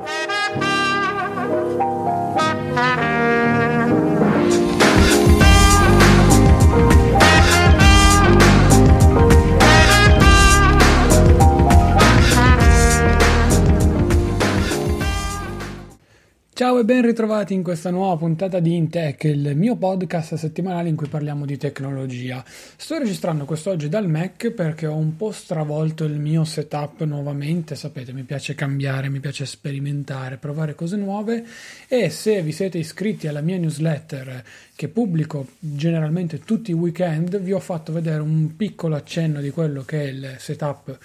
Thank you. Ciao e ben ritrovati in questa nuova puntata di Intech, il mio podcast settimanale in cui parliamo di tecnologia. Sto registrando quest'oggi dal Mac perché ho un po' stravolto il mio setup nuovamente, sapete mi piace cambiare, mi piace sperimentare, provare cose nuove e se vi siete iscritti alla mia newsletter che pubblico generalmente tutti i weekend vi ho fatto vedere un piccolo accenno di quello che è il setup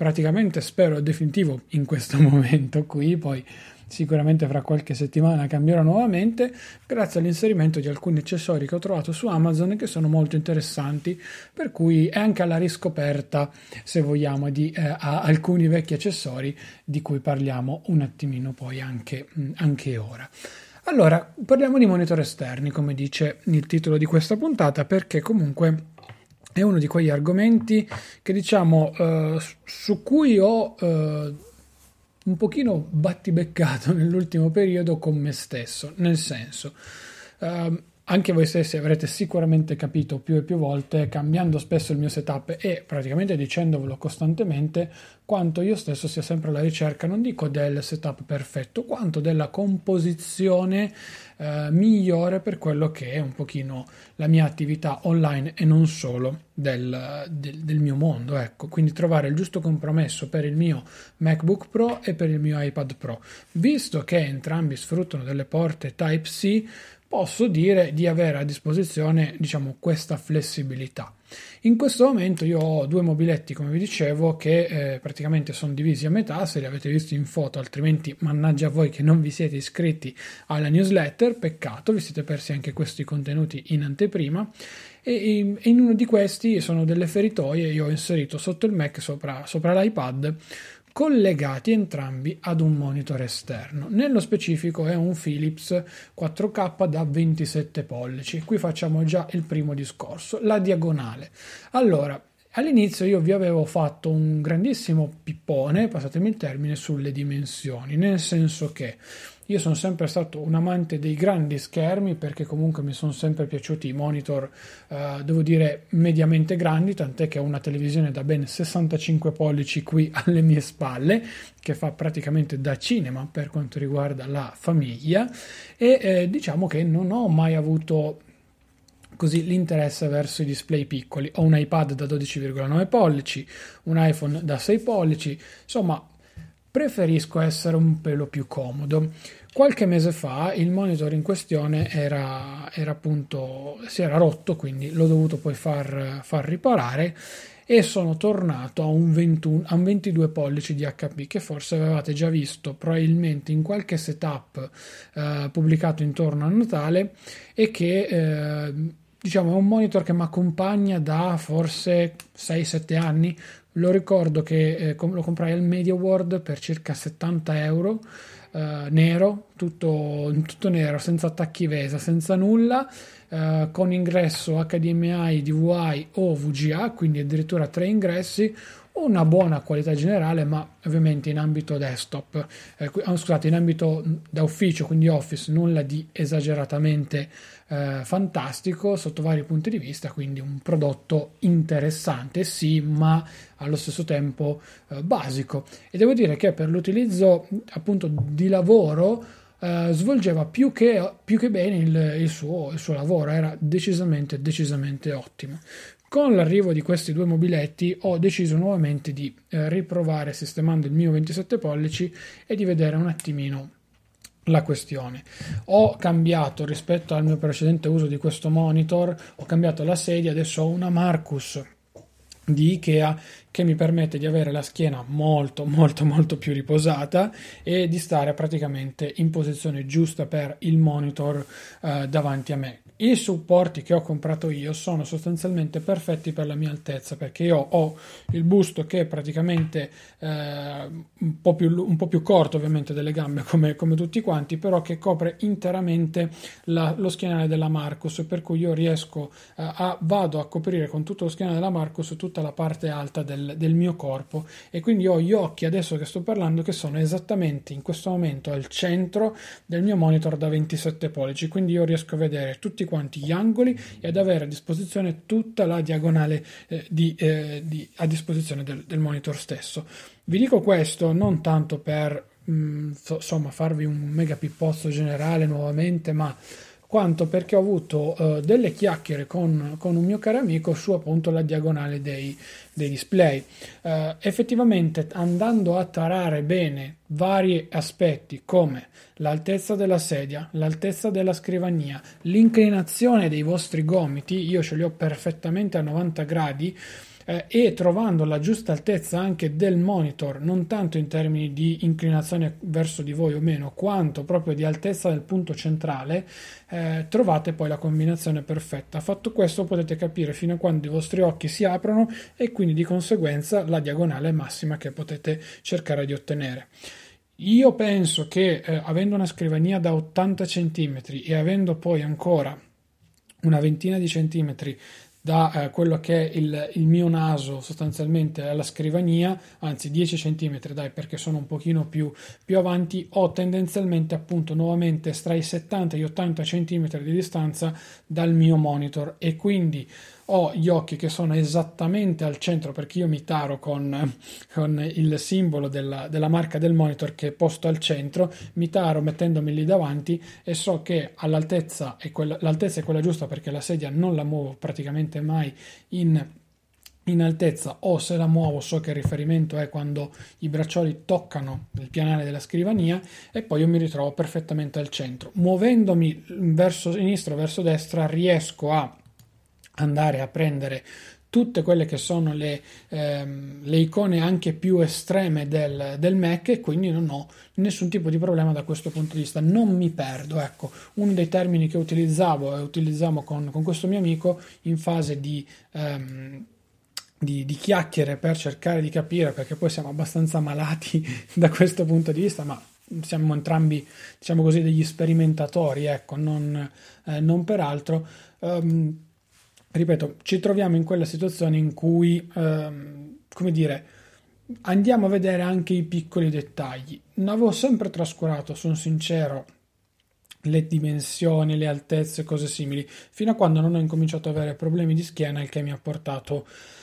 praticamente spero definitivo in questo momento qui, poi sicuramente fra qualche settimana cambierà nuovamente grazie all'inserimento di alcuni accessori che ho trovato su Amazon che sono molto interessanti per cui è anche alla riscoperta se vogliamo di eh, alcuni vecchi accessori di cui parliamo un attimino poi anche, anche ora. Allora parliamo di monitor esterni come dice il titolo di questa puntata perché comunque è uno di quegli argomenti che diciamo eh, su cui ho eh, un pochino battibeccato nell'ultimo periodo con me stesso, nel senso, uh, anche voi stessi avrete sicuramente capito più e più volte, cambiando spesso il mio setup e praticamente dicendovelo costantemente, quanto io stesso sia sempre alla ricerca, non dico del setup perfetto, quanto della composizione eh, migliore per quello che è un pochino la mia attività online e non solo del, del, del mio mondo. Ecco, quindi trovare il giusto compromesso per il mio MacBook Pro e per il mio iPad Pro. Visto che entrambi sfruttano delle porte Type-C, posso dire di avere a disposizione diciamo questa flessibilità. In questo momento io ho due mobiletti, come vi dicevo, che eh, praticamente sono divisi a metà, se li avete visti in foto, altrimenti mannaggia a voi che non vi siete iscritti alla newsletter, peccato, vi siete persi anche questi contenuti in anteprima. E in, uno di questi sono delle feritoie, io ho inserito sotto il Mac, sopra, sopra l'iPad, collegati entrambi ad un monitor esterno. Nello specifico è un Philips 4K da 27 pollici. Qui facciamo già il primo discorso, la diagonale. Allora, all'inizio io vi avevo fatto un grandissimo pippone, passatemi il termine, sulle dimensioni, nel senso che io sono sempre stato un amante dei grandi schermi perché comunque mi sono sempre piaciuti i monitor, eh, devo dire, mediamente grandi, tant'è che ho una televisione da ben 65 pollici qui alle mie spalle, che fa praticamente da cinema per quanto riguarda la famiglia e eh, diciamo che non ho mai avuto così l'interesse verso i display piccoli. Ho un iPad da 12,9 pollici, un iPhone da 6 pollici, insomma preferisco essere un pelo più comodo. Qualche mese fa il monitor in questione era, era appunto, si era rotto, quindi l'ho dovuto poi far, far riparare e sono tornato a un, 21, a un 22 pollici di HP che forse avevate già visto probabilmente in qualche setup eh, pubblicato intorno a Natale e che eh, diciamo è un monitor che mi accompagna da forse 6-7 anni. Lo ricordo che eh, lo comprai al Media World per circa 70 euro eh, nero, tutto, tutto, nero, senza attacchi VESA, senza nulla, eh, con ingresso HDMI, DVI o VGA, quindi addirittura tre ingressi, una buona qualità generale, ma ovviamente in ambito desktop, eh, oh, scusate, in ambito da ufficio, quindi office, nulla di esageratamente eh, fantastico sotto vari punti di vista, quindi un prodotto interessante, sì, ma allo stesso tempo eh, basico. E devo dire che per l'utilizzo appunto di lavoro Uh, svolgeva più che, più che bene il, il, suo, il, suo, lavoro, era decisamente, decisamente ottimo. Con l'arrivo di questi due mobiletti ho deciso nuovamente di eh, riprovare sistemando il mio 27 pollici e di vedere un attimino la questione. Ho cambiato rispetto al mio precedente uso di questo monitor, ho cambiato la sedia, adesso ho una Marcus di Ikea che mi permette di avere la schiena molto molto molto più riposata e di stare praticamente in posizione giusta per il monitor eh, davanti a me i supporti che ho comprato io sono sostanzialmente perfetti per la mia altezza perché io ho il busto che è praticamente eh, un, po più, un, po più, corto ovviamente delle gambe come, come tutti quanti però che copre interamente la, lo schienale della Marcus per cui io riesco eh, a vado a coprire con tutto lo schienale della Marcus tutta la parte alta del, del mio corpo. E quindi ho gli occhi adesso che sto parlando che sono esattamente in questo momento al centro del mio monitor da 27 pollici. Quindi io riesco a vedere tutti quanti gli angoli e ad avere a disposizione tutta la diagonale eh, di, eh, di, a disposizione del, del, monitor stesso. Vi dico questo non tanto per mm, so, insomma farvi un mega pippozzo generale nuovamente, ma quanto perché ho avuto uh, delle chiacchiere con, con, un mio caro amico su appunto la diagonale dei, dei display. Uh, effettivamente andando a tarare bene vari aspetti come l'altezza della sedia, l'altezza della scrivania, l'inclinazione dei vostri gomiti, io ce li ho perfettamente a 90 gradi, eh, e trovando la giusta altezza anche del monitor, non tanto in termini di inclinazione verso di voi o meno, quanto proprio di altezza del punto centrale, eh, trovate poi la combinazione perfetta. Fatto questo potete capire fino a quando i vostri occhi si aprono e quindi di conseguenza la diagonale massima che potete cercare di ottenere. Io penso che eh, avendo una scrivania da 80 cm e avendo poi ancora una ventina di centimetri da eh, quello che è il, il, mio naso sostanzialmente alla scrivania, anzi 10 cm dai perché sono un pochino più, più avanti, ho tendenzialmente appunto nuovamente tra i 70 e gli 80 cm di distanza dal mio monitor. E quindi ho gli occhi che sono esattamente al centro perché io mi taro con, con il simbolo della, della, marca del monitor che è posto al centro, mi taro mettendomi lì davanti e so che all'altezza è quella, l'altezza è quella giusta perché la sedia non la muovo praticamente mai in, in altezza o se la muovo so che il riferimento è quando i braccioli toccano il pianale della scrivania e poi io mi ritrovo perfettamente al centro. Muovendomi verso sinistra o verso destra riesco a andare a prendere tutte quelle che sono le, ehm, le icone anche più estreme del, del, Mac e quindi non ho nessun tipo di problema da questo punto di vista, non mi perdo. Ecco, uno dei termini che utilizzavo e utilizzavo con, con questo mio amico in fase di... Ehm, di, di, chiacchiere per cercare di capire perché poi siamo abbastanza malati da questo punto di vista ma siamo entrambi diciamo così degli sperimentatori ecco non, eh, non per altro um, ripeto, ci troviamo in quella situazione in cui, ehm, come dire, andiamo a vedere anche i piccoli dettagli. Non avevo sempre trascurato, sono sincero, le dimensioni, le altezze, cose simili, fino a quando non ho incominciato ad avere problemi di schiena, il che mi ha portato a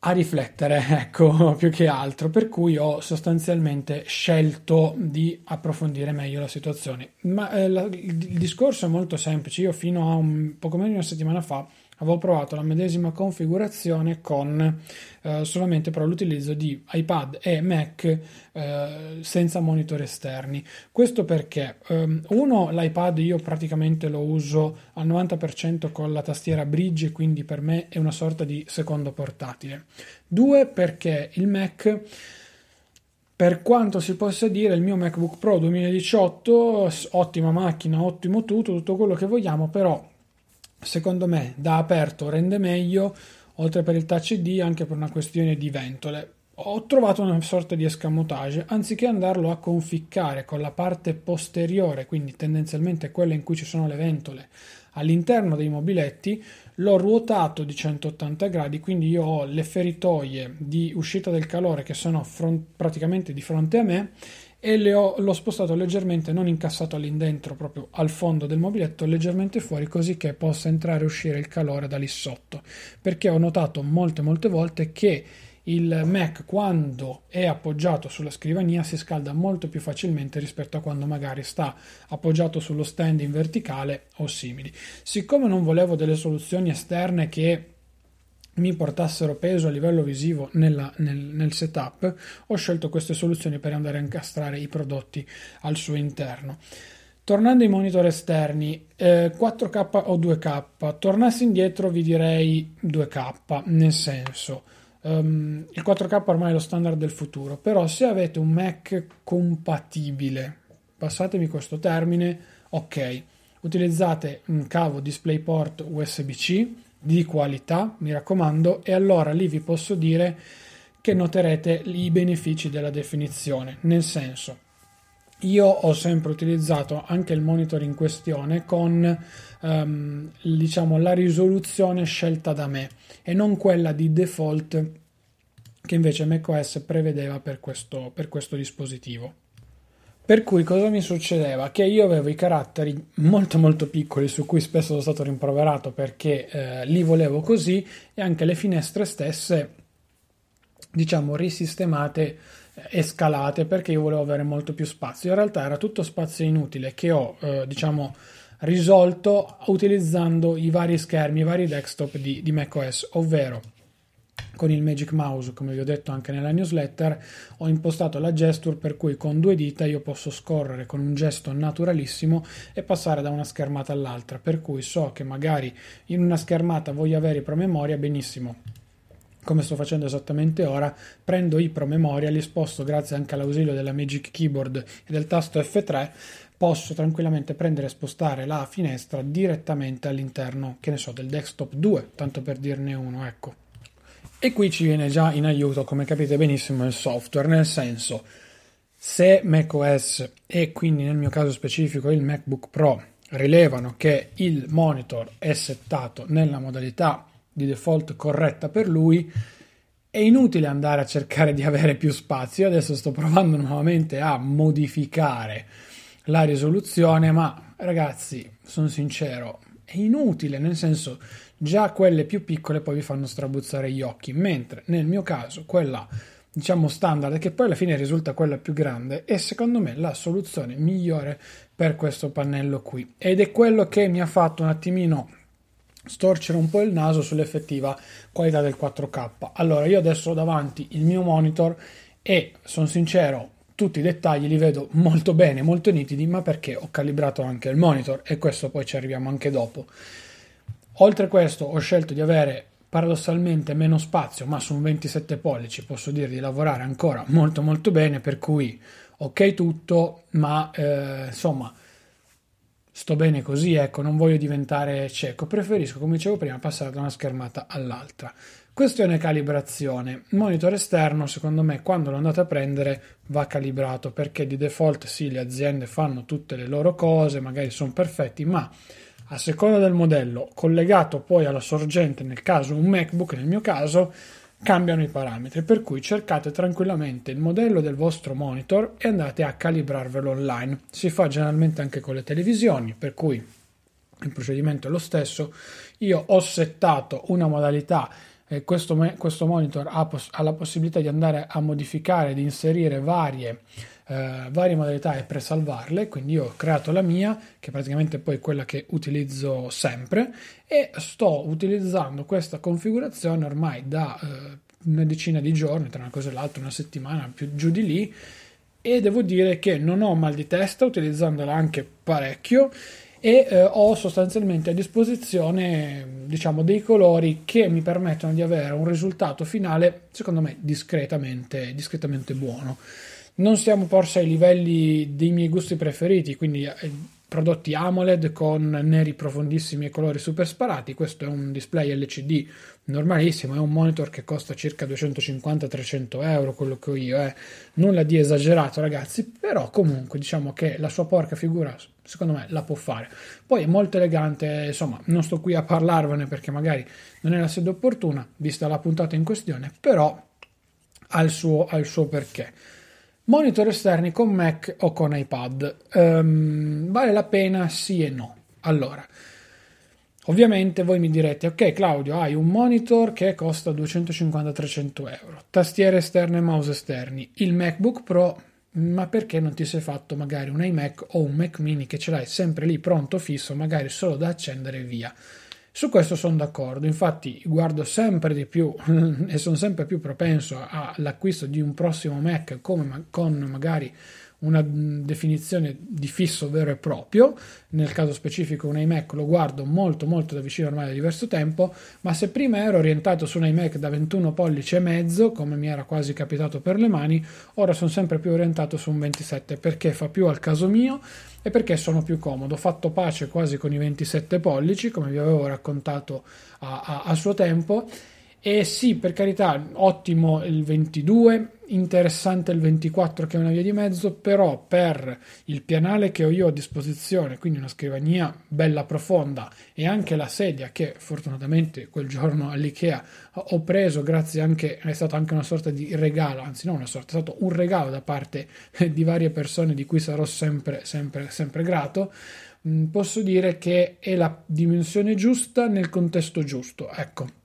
riflettere, ecco, più che altro, per cui ho sostanzialmente scelto di approfondire meglio la situazione. Ma eh, la, il, il discorso è molto semplice, io fino a un poco meno di una settimana fa avevo provato la medesima configurazione con eh, solamente però l'utilizzo di iPad e Mac eh, senza monitor esterni. Questo perché um, uno l'iPad io praticamente lo uso al 90% con la tastiera bridge, quindi per me è una sorta di secondo portatile. Due perché il Mac per quanto si possa dire, il mio MacBook Pro 2018, ottima macchina, ottimo tutto, tutto quello che vogliamo, però secondo me da aperto rende meglio, oltre per il touch ID anche per una questione di ventole. Ho trovato una sorta di escamotage, anziché andarlo a conficcare con la parte posteriore, quindi tendenzialmente quella in cui ci sono le ventole, all'interno dei mobiletti, l'ho ruotato di 180 gradi, quindi io ho le feritoie di uscita del calore che sono front- praticamente di fronte a me e ho, l'ho spostato leggermente, non incassato all'indentro, proprio al fondo del mobiletto, leggermente fuori, così che possa entrare e uscire il calore da lì sotto. Perché ho notato molte, molte volte che il Mac quando è appoggiato sulla scrivania si scalda molto più facilmente rispetto a quando magari sta appoggiato sullo stand in verticale o simili. Siccome non volevo delle soluzioni esterne che mi portassero peso a livello visivo nella, nel, nel, setup, ho scelto queste soluzioni per andare a incastrare i prodotti al suo interno. Tornando ai monitor esterni, eh, 4K o 2K, tornassi indietro vi direi 2K, nel senso, um, il 4K ormai è lo standard del futuro, però se avete un Mac compatibile, passatemi questo termine, ok, utilizzate un cavo DisplayPort USB-C, di qualità, mi raccomando, e allora lì vi posso dire che noterete i benefici della definizione, nel senso io ho sempre utilizzato anche il monitor in questione con um, diciamo la risoluzione scelta da me e non quella di default che invece macOS prevedeva per questo, per questo dispositivo. Per cui cosa mi succedeva? Che io avevo i caratteri molto molto piccoli su cui spesso sono stato rimproverato perché eh, li volevo così e anche le finestre stesse diciamo risistemate eh, e scalate perché io volevo avere molto più spazio. In realtà era tutto spazio inutile che ho eh, diciamo risolto utilizzando i vari schermi, i vari desktop di, di macOS, ovvero con il Magic Mouse, come vi ho detto anche nella newsletter, ho impostato la gesture per cui con due dita io posso scorrere con un gesto naturalissimo e passare da una schermata all'altra, per cui so che magari in una schermata voglio avere i promemoria, benissimo. Come sto facendo esattamente ora, prendo i promemoria, li sposto grazie anche all'ausilio della Magic Keyboard e del tasto F3, posso tranquillamente prendere e spostare la finestra direttamente all'interno, che ne so, del desktop 2, tanto per dirne uno, ecco. E qui ci viene già in aiuto, come capite benissimo, il software, nel senso, se macOS e quindi nel mio caso specifico il MacBook Pro rilevano che il monitor è settato nella modalità di default corretta per lui, è inutile andare a cercare di avere più spazio. adesso sto provando nuovamente a modificare la risoluzione, ma ragazzi, sono sincero, è inutile, nel senso già quelle più piccole poi vi fanno strabuzzare gli occhi, mentre nel mio caso quella diciamo standard che poi alla fine risulta quella più grande è secondo me la soluzione migliore per questo pannello qui ed è quello che mi ha fatto un attimino storcere un po' il naso sull'effettiva qualità del 4K. Allora, io adesso ho davanti il mio monitor e sono sincero, tutti i dettagli li vedo molto bene, molto nitidi, ma perché ho calibrato anche il monitor e questo poi ci arriviamo anche dopo. Oltre a questo ho scelto di avere paradossalmente meno spazio, ma su un 27 pollici posso dire di lavorare ancora molto molto bene, per cui ok tutto, ma eh, insomma sto bene così, ecco, non voglio diventare cieco, preferisco, come dicevo prima, passare da una schermata all'altra. Questione calibrazione. Monitor esterno, secondo me, quando lo andate a prendere va calibrato perché di default sì, le aziende fanno tutte le loro cose, magari sono perfetti, ma a seconda del modello, collegato poi alla sorgente, nel caso un MacBook, nel mio caso, cambiano i parametri, per cui cercate tranquillamente il modello del vostro monitor e andate a calibrarvelo online. Si fa generalmente anche con le televisioni, per cui il procedimento è lo stesso. Io ho settato una modalità eh, questo, questo, monitor ha, ha, la possibilità di andare a modificare, di inserire varie, eh, varie modalità e presalvarle, quindi io ho creato la mia, che è praticamente poi quella che utilizzo sempre, e sto utilizzando questa configurazione ormai da eh, una decina di giorni, tra una cosa e l'altra, una settimana più giù di lì, e devo dire che non ho mal di testa utilizzandola anche parecchio e eh, ho sostanzialmente a disposizione diciamo dei colori che mi permettono di avere un risultato finale secondo me discretamente, discretamente buono non siamo forse ai livelli dei miei gusti preferiti quindi eh, prodotti AMOLED con neri profondissimi e colori super sparati. Questo è un display LCD normalissimo, è un monitor che costa circa 250-300 euro, quello che ho io, eh. nulla di esagerato ragazzi, però comunque diciamo che la sua porca figura secondo me la può fare. Poi è molto elegante, insomma, non sto qui a parlarvene perché magari non è la sede opportuna, vista la puntata in questione, però ha il suo, ha il suo perché. Monitor esterni con Mac o con iPad. Um, vale la pena sì e no. Allora, ovviamente voi mi direte, ok Claudio, hai un monitor che costa 250-300 euro, tastiere esterne e mouse esterni, il MacBook Pro, ma perché non ti sei fatto magari un iMac o un Mac mini che ce l'hai sempre lì pronto fisso, magari solo da accendere e via? Su questo sono d'accordo, infatti guardo sempre di più e sono sempre più propenso all'acquisto di un prossimo Mac come, con magari una definizione di fisso vero e proprio, nel caso specifico un iMac lo guardo molto molto da vicino ormai da diverso tempo, ma se prima ero orientato su un iMac da 21 pollici e mezzo, come mi era quasi capitato per le mani, ora sono sempre più orientato su un 27 perché fa più al caso mio e perché sono più comodo. Ho fatto pace quasi con i 27 pollici, come vi avevo raccontato a, a, a suo tempo e sì, per carità, ottimo il 22, interessante il 24 che è una via di mezzo, però per il pianale che ho io a disposizione, quindi una scrivania bella profonda e anche la sedia che fortunatamente quel giorno all'IKEA ho preso grazie anche, è stata anche una sorta di regalo, anzi no una sorta, è stato un regalo da parte di varie persone di cui sarò sempre, sempre, sempre grato, mm, posso dire che è la dimensione giusta nel contesto giusto, ecco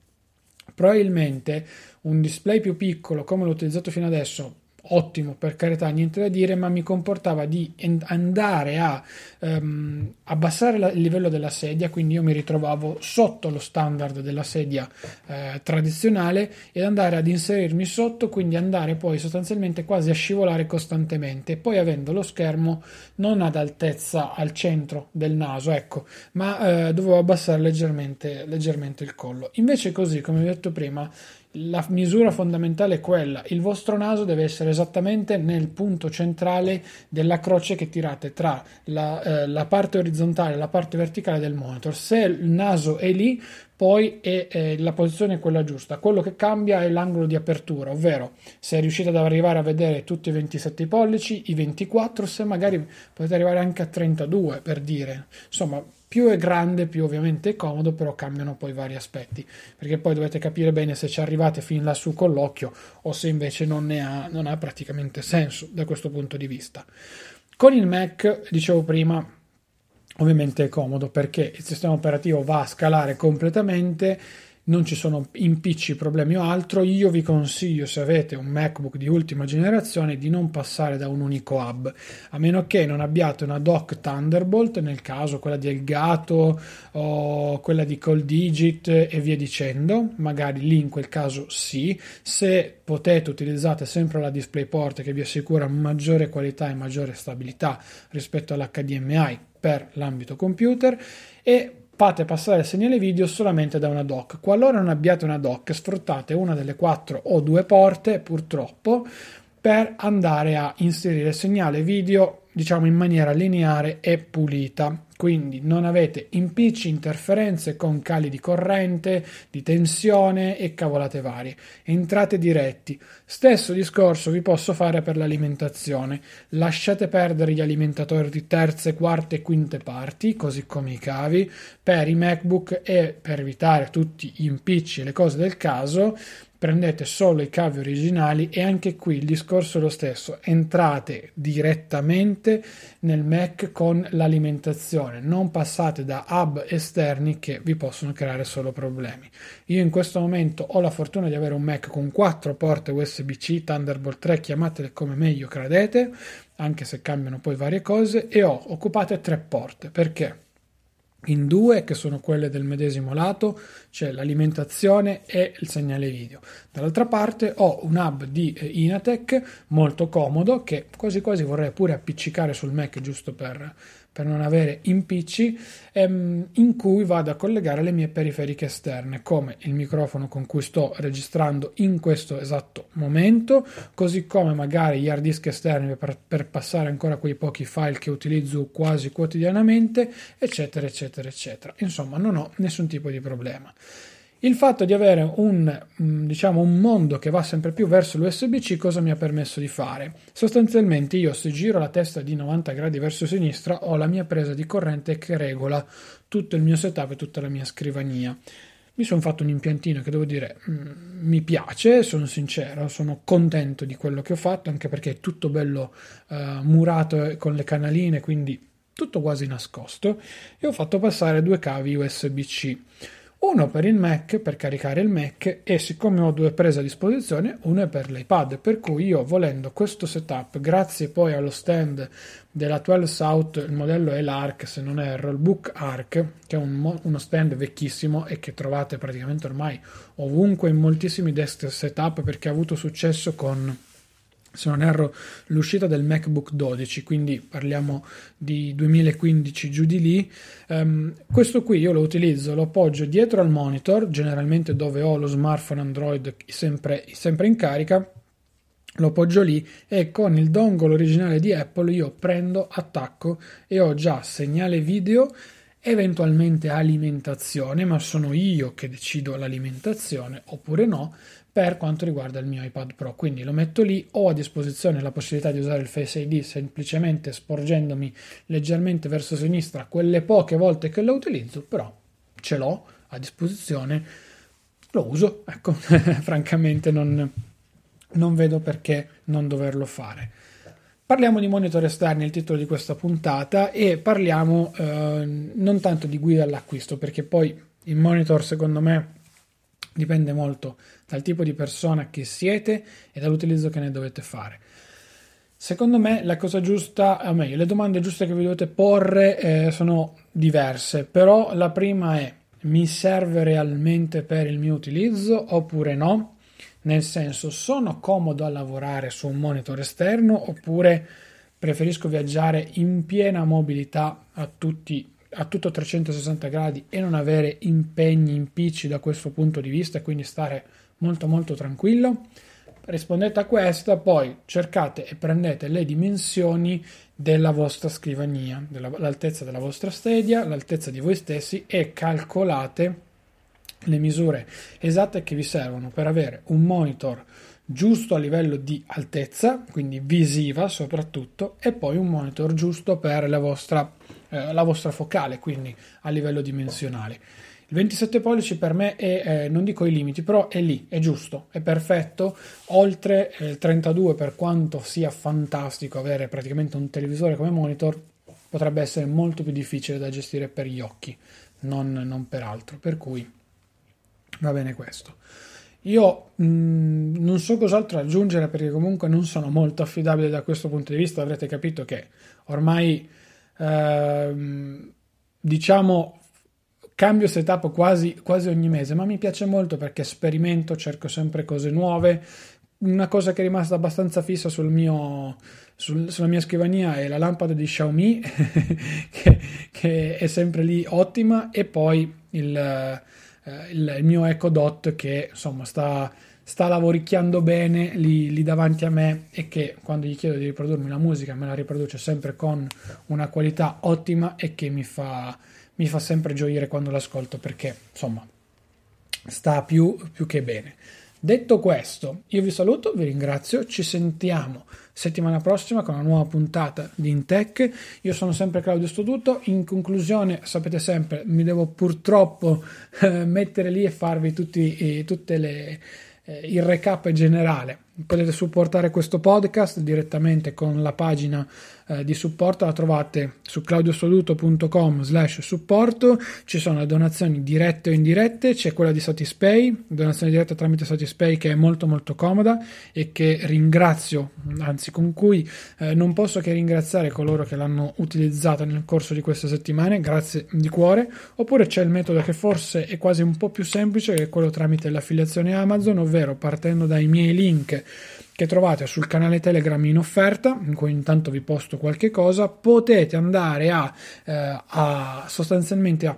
Probabilmente un display più piccolo come l'ho utilizzato fino adesso ottimo per carità, niente da dire, ma mi comportava di andare a um, abbassare la, il livello della sedia, quindi io mi ritrovavo sotto lo standard della sedia eh, tradizionale ed andare ad inserirmi sotto, quindi andare poi sostanzialmente quasi a scivolare costantemente, poi avendo lo schermo non ad altezza al centro del naso, ecco, ma eh, dovevo abbassare leggermente, leggermente il collo. Invece così, come vi ho detto prima, la misura fondamentale è quella, il vostro naso deve essere esattamente nel punto centrale della croce che tirate tra la, eh, la parte orizzontale e la parte verticale del monitor. Se il naso è lì, poi è, eh, la posizione è quella giusta. Quello che cambia è l'angolo di apertura, ovvero se riuscite ad arrivare a vedere tutti i 27 pollici, i 24, se magari potete arrivare anche a 32 per dire. Insomma, più è grande, più ovviamente è comodo, però cambiano poi vari aspetti, perché poi dovete capire bene se ci arrivate fin lassù con l'occhio o se invece non ne ha, non ha praticamente senso da questo punto di vista. Con il Mac, dicevo prima, ovviamente è comodo perché il sistema operativo va a scalare completamente non ci sono impicci, problemi o altro, io vi consiglio se avete un MacBook di ultima generazione di non passare da un unico hub, a meno che non abbiate una dock Thunderbolt, nel caso quella di Elgato o quella di Cold Digit e via dicendo, magari lì in quel caso sì, se potete utilizzate sempre la DisplayPort che vi assicura maggiore qualità e maggiore stabilità rispetto all'HDMI per l'ambito computer e fate passare il segnale video solamente da una dock. Qualora non abbiate una dock, sfruttate una delle quattro o due porte, purtroppo, per andare a inserire il segnale video diciamo in maniera lineare e pulita quindi non avete impicci, interferenze con cali di corrente, di tensione e cavolate varie. Entrate diretti. Stesso discorso vi posso fare per l'alimentazione. Lasciate perdere gli alimentatori di terze, quarte e quinte parti, così come i cavi, per i MacBook e per evitare tutti gli impicci e le cose del caso prendete solo i cavi originali e anche qui il discorso è lo stesso, entrate direttamente nel Mac con l'alimentazione, non passate da hub esterni che vi possono creare solo problemi. Io in questo momento ho la fortuna di avere un Mac con quattro porte USB-C, Thunderbolt 3, chiamatele come meglio credete, anche se cambiano poi varie cose, e ho occupate tre porte. Perché? In due che sono quelle del medesimo lato, cioè l'alimentazione e il segnale video. Dall'altra parte ho un hub di eh, Inatec molto comodo che quasi quasi vorrei pure appiccicare sul Mac giusto per, per non avere impicci, ehm, in cui vado a collegare le mie periferiche esterne, come il microfono con cui sto registrando in questo esatto momento, così come magari gli hard disk esterni per, per passare ancora quei pochi file che utilizzo quasi quotidianamente, eccetera, eccetera, eccetera. Insomma, non ho nessun tipo di problema. Il fatto di avere un, mm, diciamo, un mondo che va sempre più verso l'USB-C cosa mi ha permesso di fare? Sostanzialmente io se giro la testa di 90 gradi verso sinistra ho la mia presa di corrente che regola tutto il mio setup e tutta la mia scrivania. Mi sono fatto un impiantino che devo dire mm, mi piace, sono sincero, sono contento di quello che ho fatto, anche perché è tutto bello uh, murato con le canaline, quindi tutto quasi nascosto, e ho fatto passare due cavi USB-C uno per il Mac per caricare il Mac e siccome ho due prese a disposizione uno è per l'iPad per cui io volendo questo setup grazie poi allo stand della 12 South il modello è l'ARC se non erro il Book ARC che è un, uno stand vecchissimo e che trovate praticamente ormai ovunque in moltissimi desktop setup perché ha avuto successo con se non erro, l'uscita del MacBook 12, quindi parliamo di 2015 giù di lì. Um, questo qui io lo utilizzo, lo appoggio dietro al monitor, generalmente dove ho lo smartphone Android sempre, sempre in carica, lo appoggio lì e con il dongle originale di Apple io prendo, attacco e ho già segnale video eventualmente alimentazione, ma sono io che decido l'alimentazione oppure no, per quanto riguarda il mio iPad Pro. Quindi lo metto lì, ho a disposizione la possibilità di usare il Face ID semplicemente sporgendomi leggermente verso sinistra quelle poche volte che lo utilizzo, però ce l'ho a disposizione, lo uso, ecco, francamente non, non vedo perché non doverlo fare. Parliamo di monitor esterni, il titolo di questa puntata, e parliamo eh, non tanto di guida all'acquisto, perché poi il monitor secondo me dipende molto dal tipo di persona che siete e dall'utilizzo che ne dovete fare. Secondo me la cosa giusta, o meglio, le domande giuste che vi dovete porre eh, sono diverse, però la prima è mi serve realmente per il mio utilizzo oppure no? Nel senso, sono comodo a lavorare su un monitor esterno oppure preferisco viaggiare in piena mobilità a tutti a tutto 360 gradi e non avere impegni, impicci da questo punto di vista e quindi stare molto molto tranquillo? Rispondete a questa, poi cercate e prendete le dimensioni della vostra scrivania, della, l'altezza della vostra sedia, l'altezza di voi stessi e calcolate le misure esatte che vi servono per avere un monitor giusto a livello di altezza, quindi visiva soprattutto, e poi un monitor giusto per la vostra, eh, la vostra focale, quindi a livello dimensionale. Il 27 pollici per me è, eh, non dico i limiti, però è lì, è giusto, è perfetto. Oltre eh, il 32, per quanto sia fantastico avere praticamente un televisore come monitor, potrebbe essere molto più difficile da gestire per gli occhi, non, non per altro. Per cui va bene questo. Io mh, mm, non so cos'altro aggiungere perché comunque non sono molto affidabile da questo punto di vista. Avrete capito che ormai ehm, diciamo cambio setup quasi, quasi ogni mese, ma mi piace molto perché sperimento, cerco sempre cose nuove. Una cosa che è rimasta abbastanza fissa sul mio, sul, sulla mia scrivania è la lampada di Xiaomi, che, che, è sempre lì ottima, e poi il eh, il, il, mio Echo Dot che insomma sta, sta lavoricchiando bene lì, lì, davanti a me e che quando gli chiedo di riprodurmi la musica me la riproduce sempre con una qualità ottima e che mi fa, mi fa sempre gioire quando l'ascolto perché insomma sta più, più che bene. Detto questo, io vi saluto, vi ringrazio, ci sentiamo settimana prossima con una nuova puntata di Intech. Io sono sempre Claudio Stoduto. In conclusione, sapete sempre, mi devo purtroppo eh, mettere lì e farvi tutti, eh, tutte le, eh, il recap generale potete supportare questo podcast direttamente con la pagina eh, di supporto. La trovate su claudiosoluto.com slash supporto. Ci sono le donazioni dirette o indirette. C'è quella di Satispay donazione diretta tramite Satispay che è molto molto comoda e che ringrazio anzi con cui eh, non posso che ringraziare coloro che l'hanno utilizzata nel corso di queste settimane. Grazie di cuore. Oppure c'è il metodo che forse è quasi un po' più semplice che è quello tramite l'affiliazione Amazon ovvero partendo dai miei link che trovate sul canale Telegram in offerta, in cui intanto vi posto qualche cosa, potete andare a, eh, a sostanzialmente a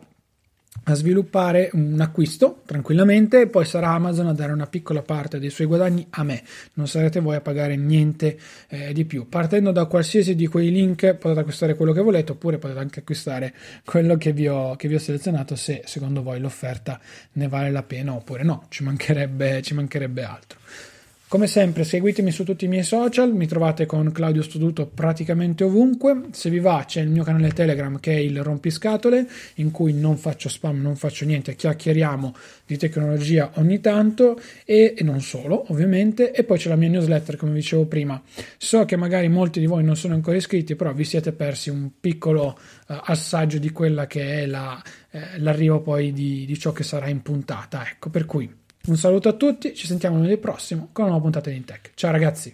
a sviluppare un acquisto tranquillamente poi sarà Amazon a dare una piccola parte dei suoi guadagni a me, non sarete voi a pagare niente eh, di più. Partendo da qualsiasi di quei link potete acquistare quello che volete oppure potete anche acquistare quello che vi ho, che vi ho selezionato se secondo voi l'offerta ne vale la pena oppure no, ci mancherebbe, ci mancherebbe altro. Come sempre seguitemi su tutti i miei social, mi trovate con Claudio Studuto praticamente ovunque, se vi va c'è il mio canale Telegram che è il Rompiscatole in cui non faccio spam, non faccio niente, chiacchieriamo di tecnologia ogni tanto e, e non solo ovviamente. E poi c'è la mia newsletter come dicevo prima. So che magari molti di voi non sono ancora iscritti però vi siete persi un piccolo uh, assaggio di quella che è la, eh, l'arrivo poi di, di ciò che sarà in puntata, ecco. Per cui Un saluto a tutti, ci sentiamo lunedì prossimo con una nuova puntata di Intech. Ciao ragazzi!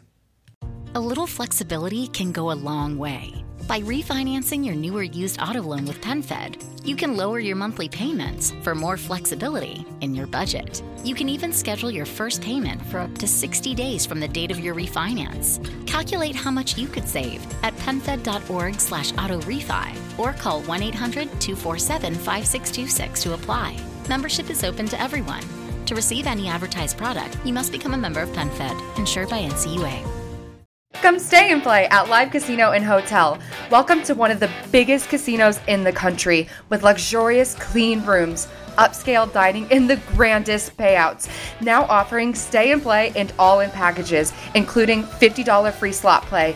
A little flexibility can go a long way. By refinancing your newer used auto loan with PenFed, you can lower your monthly payments for more flexibility in your budget. You can even schedule your first payment for up to 60 days from the date of your refinance. Calculate how much you could save at penfed.org slash autorefi or call 1-800-247-5626 to apply. Membership is open to everyone. To receive any advertised product, you must become a member of PenFed, insured by NCUA. Come stay and play at Live Casino and Hotel. Welcome to one of the biggest casinos in the country with luxurious, clean rooms, upscale dining, and the grandest payouts. Now offering stay and play and all in packages, including $50 free slot play.